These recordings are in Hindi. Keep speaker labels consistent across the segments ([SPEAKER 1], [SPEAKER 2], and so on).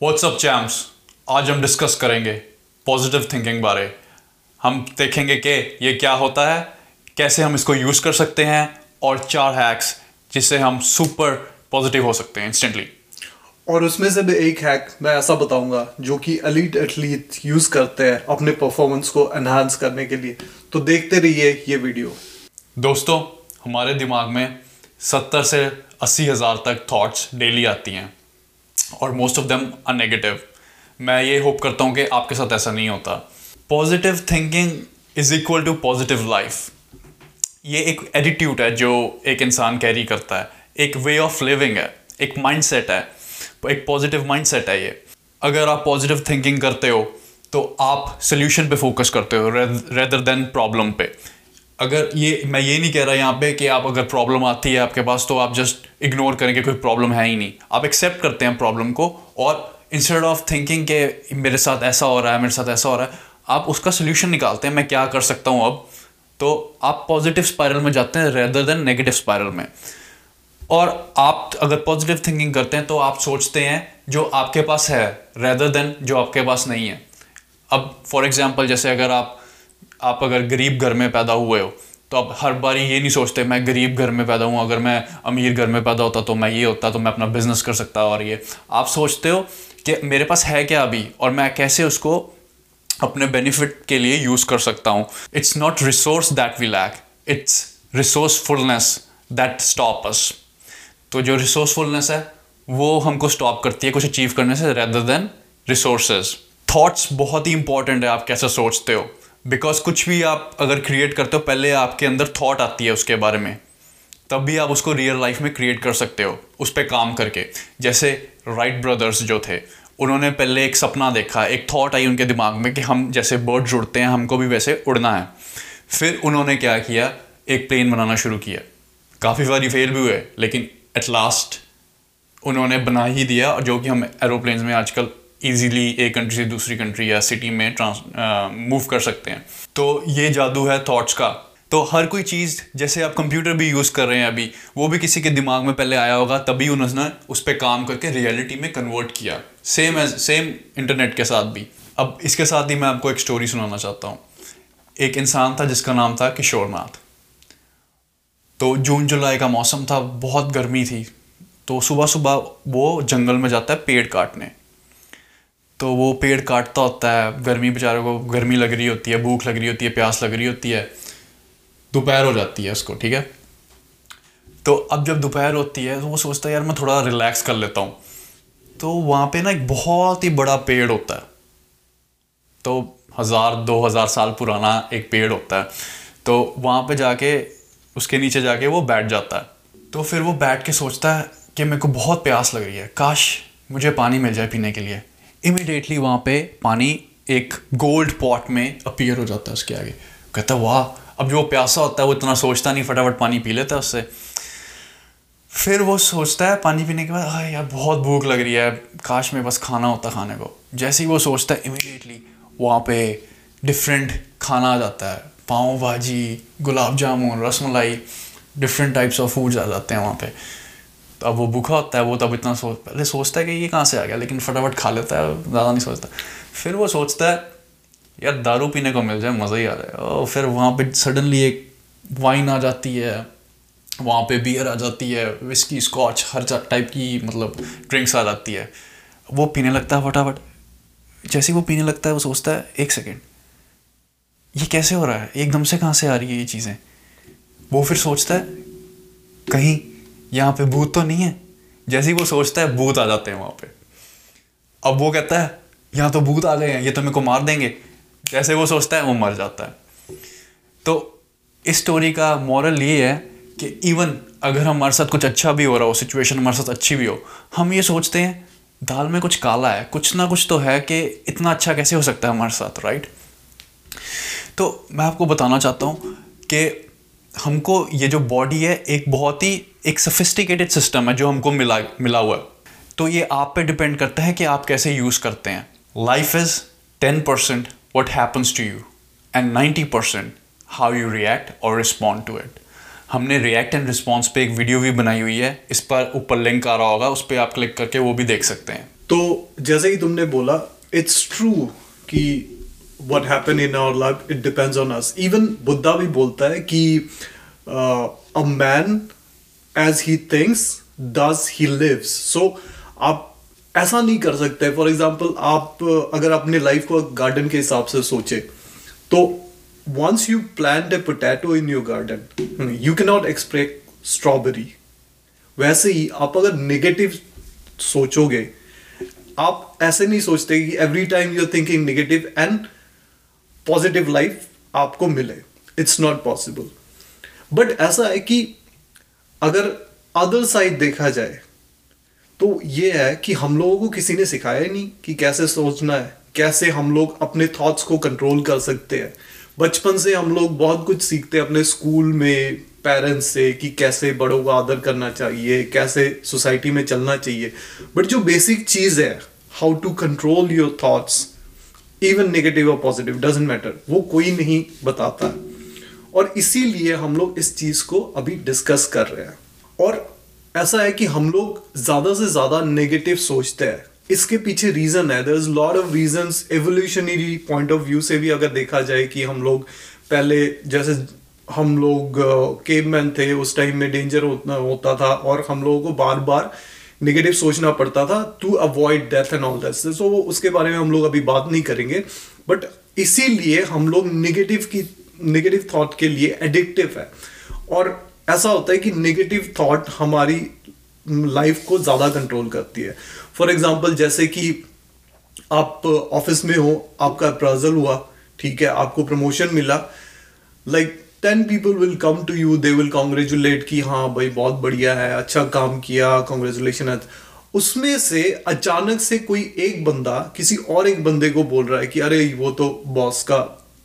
[SPEAKER 1] व्हाट्सअप चैम्प्स आज हम डिस्कस करेंगे पॉजिटिव थिंकिंग बारे। हम देखेंगे कि ये क्या होता है कैसे हम इसको यूज़ कर सकते हैं और चार हैक्स जिससे हम सुपर पॉजिटिव हो सकते हैं इंस्टेंटली
[SPEAKER 2] और उसमें से भी एक हैक मैं ऐसा बताऊँगा जो कि एलीट एथलीट यूज़ करते हैं अपने परफॉर्मेंस को एनहांस करने के लिए। तो देखते रहिए ये वीडियो
[SPEAKER 1] दोस्तों हमारे दिमाग में सत्तर से अस्सी हज़ार तक थॉट्स डेली आती हैं। और most of them are negative मैं ये होप करता हूँ कि आपके साथ ऐसा नहीं होता। Positive thinking is equal to positive life ये एक एटीट्यूड है जो एक इंसान कैरी करता है। एक वे ऑफ़ लिविंग है। एक माइंड सेट है। एक पॉजिटिव माइंड सेट है ये। अगर आप पॉजिटिव थिंकिंग करते हो तो आप सोल्यूशन पे फोकस करते हो रेदर देन प्रॉब्लम पे। अगर ये, मैं ये नहीं कह रहा यहाँ पे कि आप अगर प्रॉब्लम आती है आपके पास तो आप जस्ट इग्नोर करें कि कोई प्रॉब्लम है ही नहीं। आप एक्सेप्ट करते हैं प्रॉब्लम को और इंस्टेड ऑफ़ थिंकिंग के मेरे साथ ऐसा हो रहा है, मेरे साथ ऐसा हो रहा है, आप उसका सोल्यूशन निकालते हैं, मैं क्या कर सकता हूँ अब? तो आप पॉजिटिव स्पायरल में जाते हैं रेदर देन नेगेटिव स्पायरल में। और आप अगर पॉजिटिव थिंकिंग करते हैं तो आप सोचते हैं जो आपके पास है रेदर देन जो आपके पास नहीं है। अब फॉर एग्ज़ाम्पल जैसे अगर आप आप अगर गरीब घर में पैदा हुए हो तो आप हर बार ये नहीं सोचते, मैं गरीब घर में पैदा हूँ, अगर मैं अमीर घर में पैदा होता तो मैं ये होता तो मैं अपना बिज़नेस कर सकता और ये। आप सोचते हो कि मेरे पास है क्या अभी, और मैं कैसे उसको अपने बेनिफिट के लिए यूज़ कर सकता हूँ? It's not resource that we lack it's resourcefulness that stop us तो जो रिसोर्सफुलनेस है, वो हमको स्टॉप करती है कुछ अचीव करने से रेदर देन रिसोर्सेज थॉट्स बहुत ही इंपॉर्टेंट है, आप कैसे सोचते हो? बिकॉज़ कुछ भी आप अगर क्रिएट करते हो, पहले आपके अंदर थॉट आती है उसके बारे में। तब भी आप उसको रियल लाइफ में क्रिएट कर सकते हो, उस पर काम करके। जैसे राइट ब्रदर्स जो थे, उन्होंने पहले एक सपना देखा, एक थॉट आई उनके दिमाग में कि हम जैसे बर्ड जुड़ते हैं, हमको भी वैसे उड़ना है। फिर उन्होंने क्या किया, एक प्लेन बनाना शुरू किया। काफ़ी बारी फेल भी हुए, लेकिन एट लास्ट उन्होंने बना ही दिया, जो कि हम एरोप्लेन्स में आजकल इजीली एक कंट्री से दूसरी कंट्री या सिटी में ट्रांस मूव कर सकते हैं। तो ये जादू है थॉट्स का। तो हर कोई चीज़, जैसे आप कंप्यूटर भी यूज़ कर रहे हैं अभी, वो भी किसी के दिमाग में पहले आया होगा, तभी उन्होंने उस पर काम करके रियलिटी में कन्वर्ट किया। सेम एज सेम इंटरनेट के साथ भी। अब इसके साथ ही मैं आपको एक स्टोरी सुनाना चाहता हूँ। एक इंसान था जिसका नाम था किशोर नाथ तो जून, जुलाई का मौसम था, बहुत गर्मी थी। तो सुबह सुबह वो जंगल में जाता है पेड़ काटने। तो वो पेड़ काटता होता है, गर्मी बेचारे को गर्मी लग रही होती है, भूख लग रही होती है, प्यास लग रही होती है। दोपहर हो जाती है उसको, ठीक है? तो अब जब दोपहर होती है तो वो सोचता है, यार, मैं थोड़ा रिलैक्स कर लेता हूँ। तो वहाँ पे ना एक बहुत ही बड़ा पेड़ होता है। तो हज़ार, दो हज़ार साल पुराना एक पेड़ होता है। तो वहाँ पे जाके, उसके नीचे जाके वो बैठ जाता है। तो फिर वो बैठ के सोचता है कि मेरे को बहुत प्यास लग रही है। काश मुझे पानी मिल जाए पीने के लिए। इमिडिएटली वहाँ पे पानी एक गोल्ड पॉट में अपीयर हो जाता है उसके आगे। कहता वाह, अब जो प्यासा होता है वो इतना सोचता नहीं, फटाफट पानी पी लेता है उससे। फिर वो सोचता है पानी पीने के बाद हाँ यार, बहुत भूख लग रही है, काश में बस खाना होता खाने को। जैसे ही वो सोचता है इमिडिएटली वहाँ पे डिफरेंट खाना आ जाता है। Pav bhaji, gulab jamun, rasmalai different types of foods आ जाते हैं वहाँ पे। तो अब वो भूखा होता है, वो तब इतना सोच, पहले सोचता है कि ये कहाँ से आ गया, लेकिन फटाफट खा लेता है, ज़्यादा नहीं सोचता। फिर वो सोचता है, यार, दारू पीने को मिल जाए, मज़ा ही आ रहा है और फिर वहाँ पे सडनली एक वाइन आ जाती है, वहाँ पे बियर आ जाती है विस्की स्कॉच हर टाइप की मतलब ड्रिंक्स आ जाती है। वो पीने लगता है फटाफट। जैसे वो पीने लगता है, वो सोचता है, एक सेकेंड ये कैसे हो रहा है? एकदम से कहाँ से आ रही है ये चीज़ें? वो फिर सोचता है, कहीं यहाँ पे भूत तो नहीं है। जैसे ही वो सोचता है, भूत आ जाते हैं वहाँ पे। अब वो कहता है, यहाँ तो भूत आ गए हैं, ये तो मेरे को मार देंगे। जैसे वो सोचता है, वो मर जाता है। तो इस स्टोरी का मॉरल ये है कि इवन अगर हमारे साथ कुछ अच्छा भी हो रहा हो सिचुएशन हमारे साथ अच्छी भी हो, हम ये सोचते हैं, दाल में कुछ काला है, कुछ ना कुछ तो है कि इतना अच्छा कैसे हो सकता है हमारे साथ राइट तो मैं आपको बताना चाहता हूँ कि हमको ये जो बॉडी है, एक बहुत ही, एक सफिस्टिकेटेड सिस्टम है जो हमको मिला मिला हुआ है। तो ये आप पे डिपेंड करता है कि आप कैसे यूज़ करते हैं। Life is ten percent what happens to you and ninety percent how you react और रिस्पॉन्ड टू इट हमने रिएक्ट एंड रिस्पॉन्स पे एक वीडियो भी बनाई हुई है। इस पर ऊपर लिंक आ रहा होगा, उस पर आप क्लिक करके वो भी देख सकते हैं।
[SPEAKER 2] तो जैसे ही तुमने बोला इट्स ट्रू कि what happen in our life it depends on us. Even Buddha भी बोलता है कि uh, a man as he thinks does he lives. So ऐसा नहीं कर सकते. फॉर एग्ज़ाम्पल आप uh, अगर अपने लाइफ को गार्डन के हिसाब से सोचे तो once you plan a potato in your garden you can not expect strawberry वैसे ही आप अगर नेगेटिव सोचोगे आप ऐसे नहीं सोचते कि every time you are thinking negative and positive life आपको मिले। इट्स नॉट पॉसिबल बट ऐसा है कि अगर अदर साइड देखा जाए तो ये है कि हम लोगों को किसी ने सिखाया नहीं कि कैसे सोचना है, कैसे हम लोग अपने थॉट्स को कंट्रोल कर सकते हैं। बचपन से हम लोग बहुत कुछ सीखते हैं अपने स्कूल में पेरेंट्स से, कि कैसे बड़ों का आदर करना चाहिए, कैसे सोसाइटी में चलना चाहिए। बट जो बेसिक चीज़ है how to control your thoughts even negative और पॉजिटिव डजेंट मैटर वो कोई नहीं बताता। और इसीलिए हम लोग इस चीज़ को अभी डिस्कस कर रहे हैं। और ऐसा है कि हम लोग ज़्यादा से ज़्यादा नेगेटिव सोचते हैं। इसके पीछे रीजन है। There is lot of reason evolutionary point of view से भी अगर देखा जाए कि हम लोग पहले जैसे हम लोग केवमैन थे, उस टाइम में डेंजर होता होता था। और हम लोगों को बार बार नेगेटिव सोचना पड़ता था to avoid death and all that so उसके बारे में हम लोग अभी बात नहीं करेंगे बट इसीलिए हम लोग नेगेटिव की नेगेटिव थॉट के लिए एडिक्टिव है। और ऐसा होता है कि नेगेटिव थॉट हमारी लाइफ को ज़्यादा कंट्रोल करती है। फॉर एग्ज़ाम्पल जैसे कि आप ऑफ़िस में हो आपका अप्राजल हुआ ठीक है आपको प्रमोशन मिला like like, ten people will come to you they will congratulate कि हाँ भाई, बहुत बढ़िया है अच्छा काम किया कॉन्ग्रेचुलेशन है। उसमें से अचानक से कोई एक बंदा, किसी और एक बंदे को बोल रहा है कि, अरे, वो तो बॉस का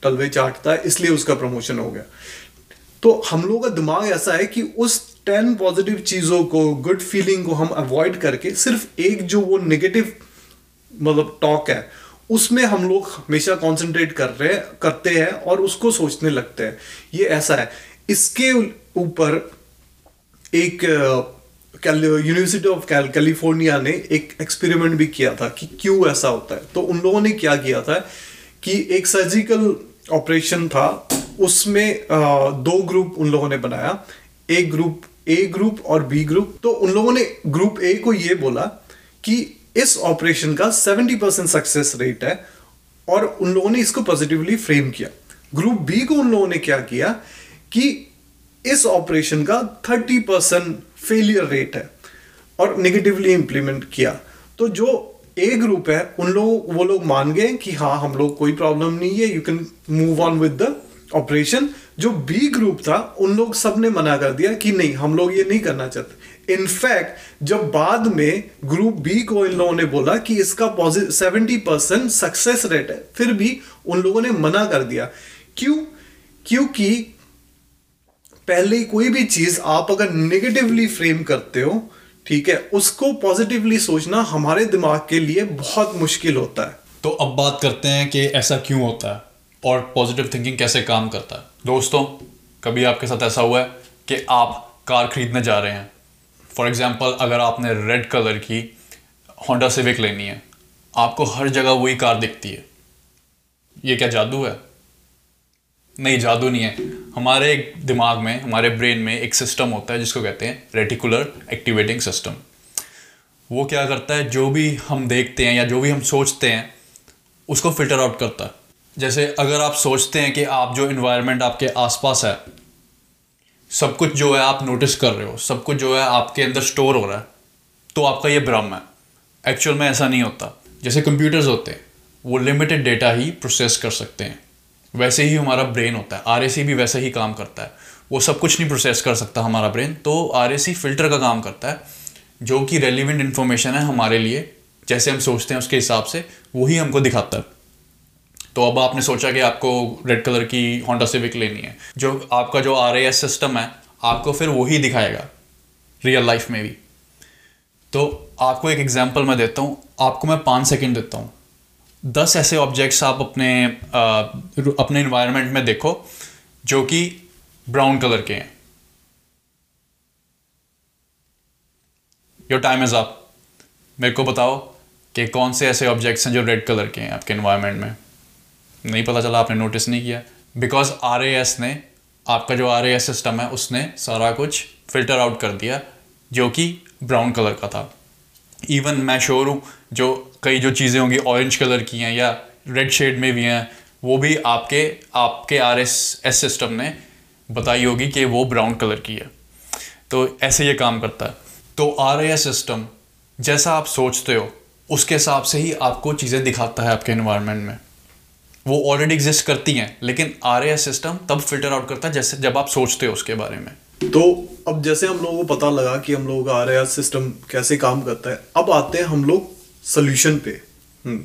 [SPEAKER 2] तलवे चाटता है, इसलिए उसका प्रमोशन हो गया। तो हम लोगों का दिमाग ऐसा है कि उस टेन पॉजिटिव चीज़ों को गुड फीलिंग को हम अवॉइड करके सिर्फ़ एक जो वो नेगेटिव मतलब टॉक है उसमें हम लोग हमेशा कंसंट्रेट कर रहे, करते हैं और उसको सोचने लगते हैं। ये ऐसा है। इसके ऊपर एक यूनिवर्सिटी ऑफ़ कैलिफ़ोर्निया ने एक एक्सपेरिमेंट भी किया था कि क्यों ऐसा होता है। तो उन लोगों ने क्या किया था कि एक सर्जिकल ऑपरेशन था। उसमें दो ग्रुप उन लोगों ने बनाया। एक ग्रुप ए ग्रुप और बी ग्रुप तो उन लोगों ने ग्रुप ए को ये बोला कि इस ऑपरेशन का 70 परसेंट सक्सेस रेट है और उन लोगों ने इसको पॉजिटिवली फ्रेम किया। ग्रुप बी को उन लोगों ने क्या किया कि इस ऑपरेशन का 30 परसेंट फेलियर रेट है और नेगेटिवली इंप्लीमेंट किया। तो जो ए ग्रुप है, उन लोग, वो लोग मान गए कि हाँ हम लोग कोई प्रॉब्लम नहीं है you can move on with the operation जो बी ग्रुप था, उन लोग सबने मना कर दिया कि नहीं, हम लोग ये नहीं करना चाहते। इनफैक्ट जब बाद में ग्रुप बी को इन लोगों ने बोला कि इसका positive seventy percent success rate है, फिर भी उन लोगों ने मना कर दिया। क्यों? क्योंकि पहले कोई भी चीज़ आप अगर नेगेटिवली फ्रेम करते हो, ठीक है, उसको पॉजिटिवली सोचना हमारे दिमाग के लिए बहुत मुश्किल होता है।
[SPEAKER 1] तो अब बात करते हैं कि ऐसा क्यों होता है और पॉजिटिव थिंकिंग कैसे काम करता है। दोस्तों, कभी आपके साथ ऐसा हुआ है कि आप कार खरीदने जा रहे हैं? फॉर एग्ज़ाम्पल अगर आपने रेड कलर की होंडा सिविक लेनी है, आपको हर जगह वही कार दिखती है। ये क्या जादू है? नहीं, जादू नहीं है। हमारे दिमाग में, हमारे ब्रेन में एक सिस्टम होता है, जिसको कहते हैं रेटिकुलर एक्टिवेटिंग सिस्टम वो क्या करता है? जो भी हम देखते हैं या जो भी हम सोचते हैं, उसको फ़िल्टर आउट करता है। जैसे अगर आप सोचते हैं कि आप जो इन्वायरमेंट आपके आसपास है सब कुछ जो है आप नोटिस कर रहे हो, सब कुछ जो है आपके अंदर स्टोर हो रहा है तो आपका ये भ्रम है। एक्चुअल में ऐसा नहीं होता। जैसे कंप्यूटर्स होते हैं, वो लिमिटेड डेटा ही प्रोसेस कर सकते हैं। वैसे ही हमारा ब्रेन होता है। आर भी वैसे ही काम करता है। वो सब कुछ नहीं प्रोसेस कर सकता हमारा ब्रेन तो आर फ़िल्टर का काम करता है, जो कि रेलिवेंट इन्फॉर्मेशन है हमारे लिए। जैसे हम सोचते हैं उसके हिसाब से वही हमको दिखाता है। तो अब आपने सोचा कि आपको रेड कलर की होंडा सिविक लेनी है। जो आपका जो आर सिस्टम है आपको फिर वही दिखाएगा रियल लाइफ में भी। तो आपको एक एग्ज़ाम्पल मैं देता हूँ आपको मैं पाँच सेकेंड देता हूँ। दस ऐसे ऑब्जेक्ट्स आप अपने आ, अपने इन्वायरमेंट में देखो जो कि ब्राउन कलर के हैं। योर टाइम इज़ अप मेरे को बताओ कि कौन से ऐसे ऑब्जेक्ट्स हैं जो रेड कलर के हैं आपके इन्वायरमेंट में? नहीं पता चला, आपने नोटिस नहीं किया। बिकॉज़ आर ने, आपका जो आर सिस्टम है, उसने सारा कुछ फ़िल्टर आउट कर दिया, जो कि ब्राउन कलर का था। इवन मैं श्योर हूँ, जो कई जो चीज़ें होंगी ऑरेंज कलर की हैं या रेड शेड में भी हैं, वो भी आपके आपके आर एस सिस्टम ने बताई होगी कि वो ब्राउन कलर की है। तो ऐसे ये काम करता है। तो आर सिस्टम जैसा आप सोचते हो, उसके हिसाब से ही आपको चीज़ें दिखाता है आपके इन्वायरमेंट में। वो ऑलरेडी एग्जिस्ट करती हैं लेकिन आर सिस्टम तब फ़िल्टर आउट करता है जैसे जब आप सोचते हो उसके बारे में।
[SPEAKER 2] तो अब जैसे हम लोगों को पता लगा कि हम लोगों का आर सिस्टम कैसे काम करता है अब आते हैं हम लोग सोल्यूशन पे। हम्म,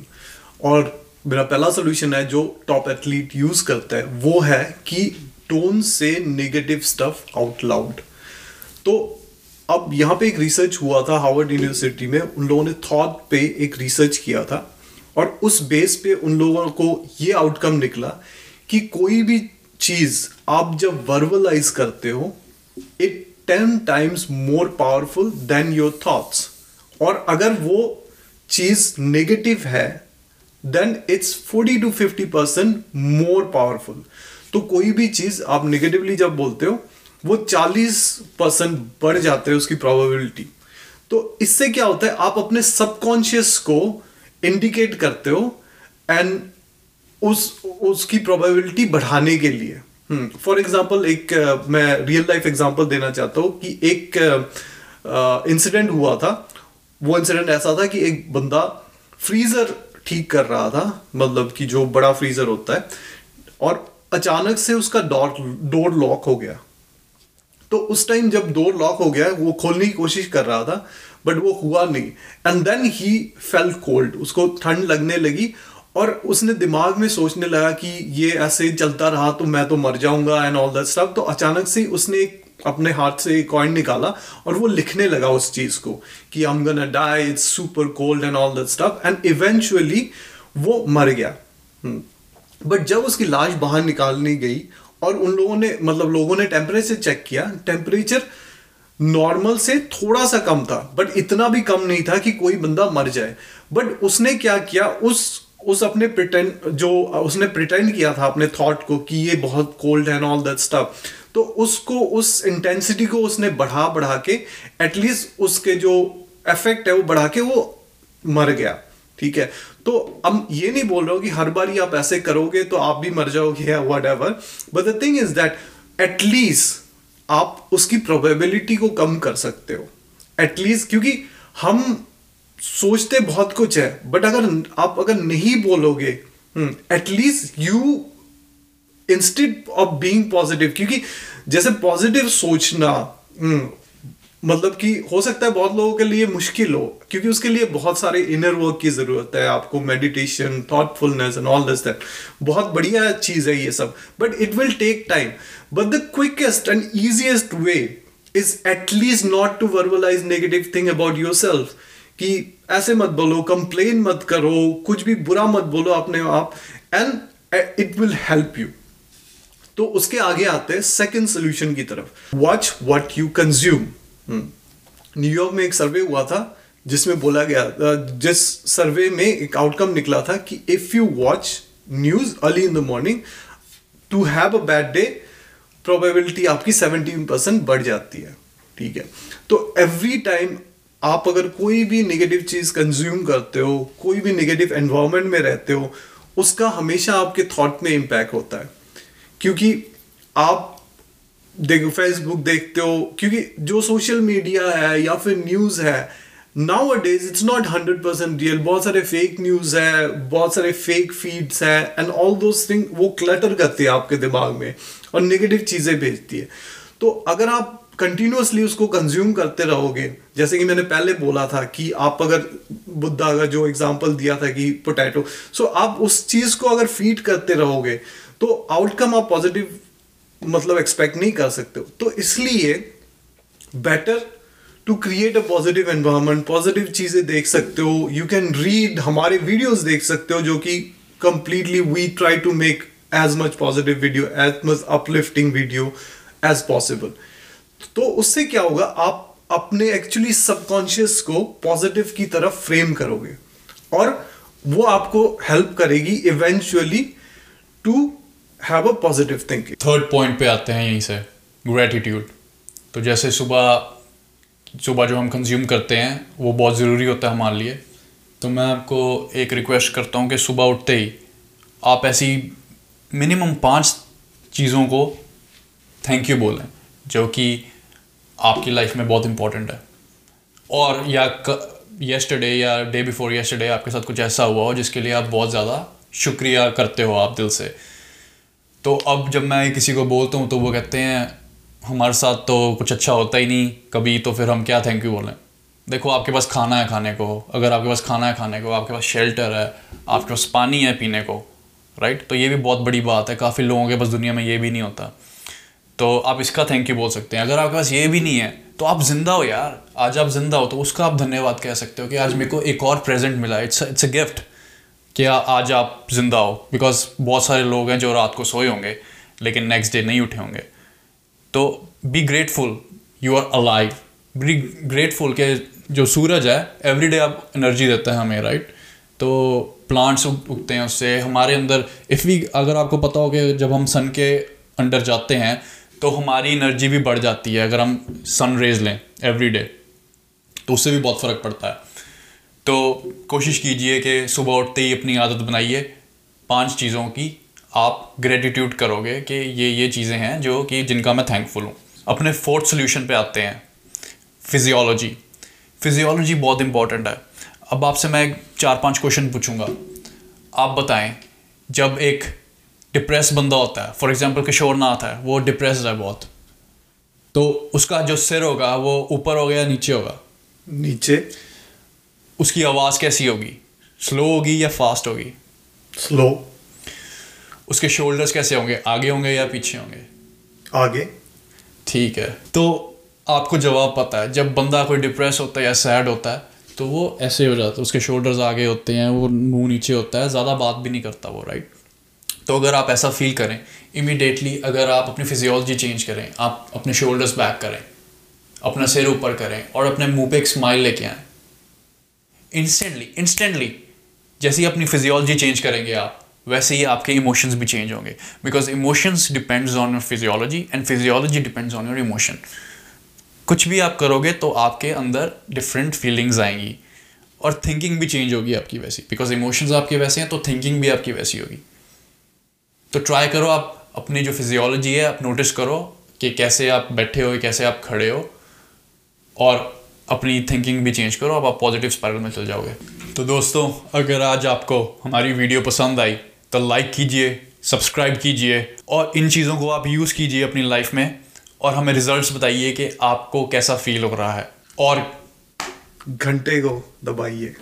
[SPEAKER 2] और मेरा पहला सोल्यूशन है जो टॉप एथलीट यूज़ करता है वो है कि टोन से नेगेटिव स्टफ़ आउट लाउड तो अब यहाँ पे एक रिसर्च हुआ था हार्वर्ड यूनिवर्सिटी में उन लोगों ने थॉट पे एक रिसर्च किया था। और उस बेस पे उन लोगों को ये आउटकम निकला कि कोई भी चीज़ आप जब वर्बलाइज करते हो it ten times more powerful than your thoughts और अगर वो चीज़ नेगेटिव है then it's forty two fifty percent more powerful तो कोई भी चीज़ आप नेगेटिवली जब बोलते हो, वो चालीस परसेंट बढ़ जाते हैं उसकी प्रोबेबिलिटी तो इससे क्या होता है, आप अपने सबकॉन्शियस को इंडिकेट करते हो एंड उस उसकी प्रोबेबिलिटी बढ़ाने के लिए। For hmm. एग्ज़ाम्पल एक uh, मैं रियल लाइफ एग्ज़ाम्पल देना चाहता हूँ कि एक इंसिडेंट uh, uh, हुआ था। वो इंसिडेंट ऐसा था कि एक बंदा फ्रीजर ठीक कर रहा था मतलब कि जो बड़ा फ्रीजर होता है और अचानक से उसका डोर डोर लॉक हो गया। तो उस टाइम जब डोर लॉक हो गया वो खोलने की कोशिश कर रहा था बट वो हुआ नहीं. And then he fell cold उसको ठंड लगने लगी और उसने दिमाग में सोचने लगा कि ये ऐसे चलता रहा तो मैं तो मर जाऊँगा एंड ऑल दैट स्टफ़ तो अचानक से उसने अपने हाथ से कॉइन निकाला और वो लिखने लगा उस चीज़ को कि I am gonna die it's super cold and all that stuff and eventually वो मर गया. But hmm. जब उसकी लाश बाहर निकालनी गई और उन लोगों ने मतलब लोगों ने टेम्परेचर चेक किया टेम्परेचर नॉर्मल से थोड़ा सा कम था बट इतना भी कम नहीं था कि कोई बंदा मर जाए। बट उसने क्या किया? उस उस अपने प्रिटेंड जो उसने प्रिटेंड किया था अपने थॉट को कि ये बहुत कोल्ड है एंड ऑल दैट स्टफ़ तो उसको, उस इंटेंसिटी को उसने बढ़ा बढ़ा के एटलीस्ट उसके जो इफ़ेक्ट है वो बढ़ा के वो मर गया। ठीक है? तो अब ये नहीं बोल रहा हूँ कि हर बार ही आप ऐसे करोगे तो आप भी मर जाओगे या whatever but the thing is that at least आप उसकी प्रोबेबिलिटी को कम कर सकते हो। एटलीस्ट क्योंकि हम सोचते बहुत कुछ है बट अगर आप अगर नहीं बोलोगे at least you instead of being positive क्योंकि जैसे पॉजिटिव सोचना हम्म, मतलब कि हो सकता है बहुत लोगों के लिए मुश्किल हो, क्योंकि उसके लिए बहुत सारे इनर वर्क की ज़रूरत है, आपको meditation thoughtfulness and all this that बहुत बढ़िया चीज़ है ये सब but it will take time but the quickest and easiest way is at least not to verbalise negative thing about yourself कि ऐसे मत बोलो कंप्लेन मत करो, कुछ भी बुरा मत बोलो अपने आप and it will help you तो उसके आगे आते हैं सेकेंड सोल्यूशन की तरफ़। Watch what you consume New York में एक सर्वे हुआ था, जिसमें बोला गया जिस सर्वे में एक आउटकम निकला था कि if you watch news early in the morning to have a bad day probability आपकी सेवनटीन परसेंट बढ़ जाती है। ठीक है? तो एवरी टाइम आप अगर कोई भी नेगेटिव चीज़ कंज्यूम करते हो, कोई भी नेगेटिव एनवायरमेंट में रहते हो, उसका हमेशा आपके थॉट में इम्पैक्ट होता है। क्योंकि आप देखो फेसबुक देखते हो, क्योंकि जो सोशल मीडिया है या फिर न्यूज़ है now days it's not hundred percent real बहुत सारे फेक न्यूज़ है, बहुत सारे फेक फीड्स है एंड ऑल दोज थिंग वो क्लटर करती है आपके दिमाग में और नेगेटिव चीज़ें भेजती है। तो अगर आप कंटिन्यूसली उसको कंज्यूम करते रहोगे, जैसे कि मैंने पहले बोला था कि आप अगर बुद्धा का जो एग्ज़ाम्पल दिया था कि पोटैटो सो so आप उस चीज़ को अगर फ़ीड करते रहोगे तो आउटकम आप पॉजिटिव मतलब एक्सपेक्ट नहीं कर सकते हो। तो इसलिए better to create a positive environment positive चीज़ें देख सकते हो। यू कैन रीड हमारे वीडियोस देख सकते हो जो कि completely we try to make as much positive video as much uplifting video as possible तो उससे क्या होगा? आप अपने एक्चुअली सबकॉन्शियस को पॉजिटिव की तरफ़ फ्रेम करोगे और वो आपको हेल्प करेगी eventually to have a positive thinking
[SPEAKER 1] third point पे आते हैं यहीं से ग्रेटिट्यूड तो जैसे सुबह सुबह जो हम कंज्यूम करते हैं, वो बहुत ज़रूरी होता है हमारे लिए। तो मैं आपको एक रिक्वेस्ट करता हूँ कि सुबह उठते ही आप ऐसी मिनिमम पाँच चीज़ों को थैंक यू बोलें, जो कि आपकी लाइफ में बहुत इंपॉर्टेंट है। और या येस्टरडे या डे बिफोर येस्टरडे आपके साथ कुछ ऐसा हुआ हो जिसके लिए आप बहुत ज़्यादा शुक्रिया करते हो आप दिल से। तो अब जब मैं किसी को बोलता हूँ तो वो कहते हैं, हमारे साथ तो कुछ अच्छा होता ही नहीं, कभी तो फिर हम क्या थैंक यू बोलें? देखो, आपके पास खाना है खाने को, अगर आपके पास खाना है खाने को, आपके पास शेल्टर है, आपके पास पानी है पीने को राइट तो ये भी बहुत बड़ी बात है, काफ़ी लोगों के पास दुनिया में ये भी नहीं होता। तो आप इसका थैंक यू बोल सकते हैं। अगर आपके पास ये भी नहीं है तो आप ज़िंदा हो यार। आज आप ज़िंदा हो तो उसका आप धन्यवाद कह सकते हो कि आज मेरे को एक और प्रेजेंट मिला। इट्स इट्स अ गिफ्ट कि आज आप ज़िंदा हो बिकॉज़ बहुत सारे लोग हैं जो रात को सोए होंगे, लेकिन नेक्स्ट डे नहीं उठे होंगे। तो be grateful you are alive be grateful के जो सूरज है एवरी डे आप एनर्जी देता है हमें राइट तो प्लांट्स उगते हैं उससे। हमारे अंदर इफ़ वी अगर आपको पता हो कि जब हम सन के अंडर जाते हैं तो हमारी एनर्जी भी बढ़ जाती है, अगर हम सन रेज लें एवरी डे तो उससे भी बहुत फ़र्क पड़ता है। तो कोशिश कीजिए कि सुबह उठते ही अपनी आदत बनाइए। पाँच चीज़ों की आप ग्रेटिट्यूड करोगे कि ये ये चीज़ें हैं जो कि जिनका मैं थैंकफुल हूँ। अपने फोर्थ सोल्यूशन पे आते हैं फिजियोलॉजी फिजियोलॉजी बहुत इंपॉर्टेंट है। अब आपसे मैं चार, पाँच क्वेश्चन पूछूँगा। आप बताएँ, जब एक डिप्रेस बंदा होता है फॉर एग्ज़ाम्पल किशोर नाथ है, वो डिप्रेस है बहुत तो उसका जो सिर होगा, वो ऊपर होगा या नीचे होगा?
[SPEAKER 2] नीचे।
[SPEAKER 1] उसकी आवाज़ कैसी होगी? स्लो होगी या फास्ट होगी?
[SPEAKER 2] स्लो
[SPEAKER 1] उसके शोल्डर्स कैसे होंगे? आगे होंगे या पीछे होंगे?
[SPEAKER 2] आगे.
[SPEAKER 1] ठीक है तो आपको जवाब पता है जब बंदा कोई डिप्रेस होता है या सैड होता है तो वो ऐसे हो जाता है उसके शोल्डर्स आगे होते हैं वो मुँह नीचे होता है ज़्यादा बात भी नहीं करता वो राइट तो अगर आप ऐसा फील करें इमिडिएटली अगर आप अपनी फिजियोलॉजी चेंज करें आप अपने शोल्डर्स बैक करें अपना सिर ऊपर करें और अपने मुँह पे एक स्माइल लेके आएँ इंस्टेंटली इंस्टेंटली जैसे ही अपनी फिजियोलॉजी चेंज करेंगे आप, वैसे ही आपके इमोशंस भी चेंज होंगे। Because emotions depends on your physiology and physiology depends on your emotion कुछ भी आप करोगे तो आपके अंदर डिफरेंट फीलिंग्स आएँगी और थिंकिंग भी चेंज होगी आपकी वैसी। बिकॉज़ इमोशंस आपके वैसे हैं तो थिंकिंग भी आपकी वैसी होगी। तो ट्राई करो आप अपनी जो फिजियोलॉजी है, आप नोटिस करो कि कैसे आप बैठे हो, कैसे आप खड़े हो और अपनी थिंकिंग भी चेंज करो, अब आप पॉजिटिव स्पायरल में चल जाओगे। तो दोस्तों, अगर आज आपको हमारी वीडियो पसंद आई तो लाइक कीजिए सब्सक्राइब कीजिए, और इन चीज़ों को आप यूज़ कीजिए अपनी लाइफ में, और हमें रिजल्ट्स बताइए कि आपको कैसा फील हो रहा है। और
[SPEAKER 2] घंटे को दबाइए।